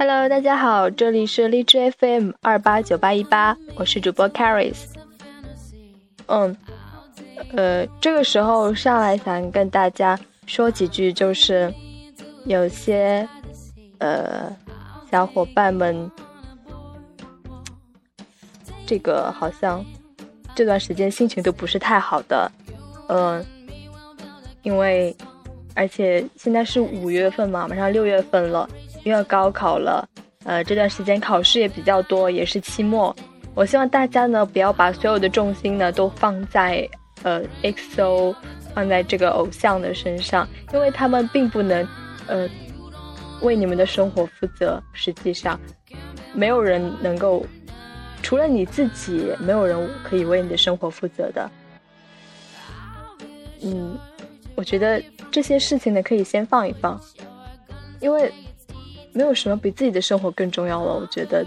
Hello，大家好，这里是荔枝 FM 二八九八一八，我是主播 Caris。嗯，呃，这个时候上来想跟大家说几句，就是有些呃小伙伴们，这个好像这段时间心情都不是太好的，嗯，因为而且现在是五月份嘛，马上六月份了，又要高考了，呃，这段时间考试也比较多，也是期末。我希望大家呢，不要把所有的重心呢都放在呃，EXO，放在这个偶像的身上，因为他们并不能呃为你们的生活负责。实际上，没有人能够除了你自己，没有人可以为你的生活负责的。嗯，我觉得这些事情呢，可以先放一放，因为没有什么比自己的生活更重要了。我觉得。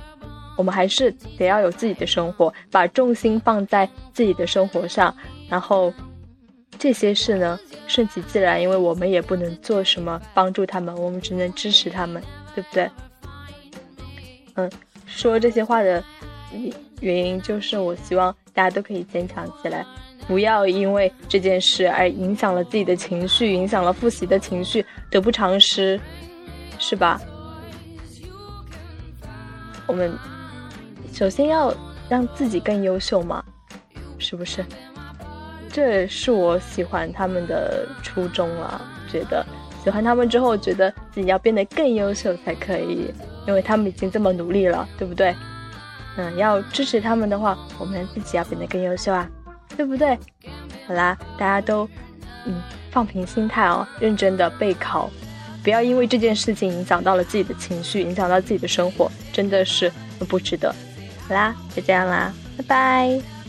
我们还是得要有自己的生活，把重心放在自己的生活上，然后这些事呢顺其自然，因为我们也不能做什么帮助他们，我们只能支持他们，对不对？嗯，说这些话的原因就是我希望大家都可以坚强起来，不要因为这件事而影响了自己的情绪，影响了复习的情绪，得不偿失，是吧？我们。首先要让自己更优秀嘛，是不是？这是我喜欢他们的初衷了。觉得喜欢他们之后，觉得自己要变得更优秀才可以，因为他们已经这么努力了，对不对？嗯，要支持他们的话，我们自己要变得更优秀啊，对不对？好啦，大家都嗯放平心态哦，认真的备考，不要因为这件事情影响到了自己的情绪，影响到自己的生活，真的是不值得。好啦，就这样啦，拜拜。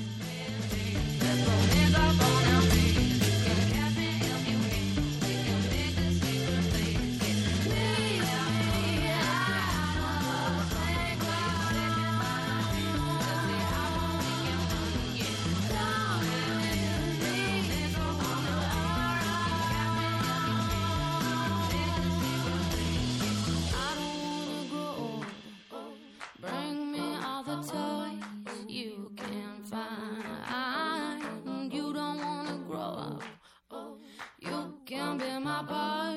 in my body.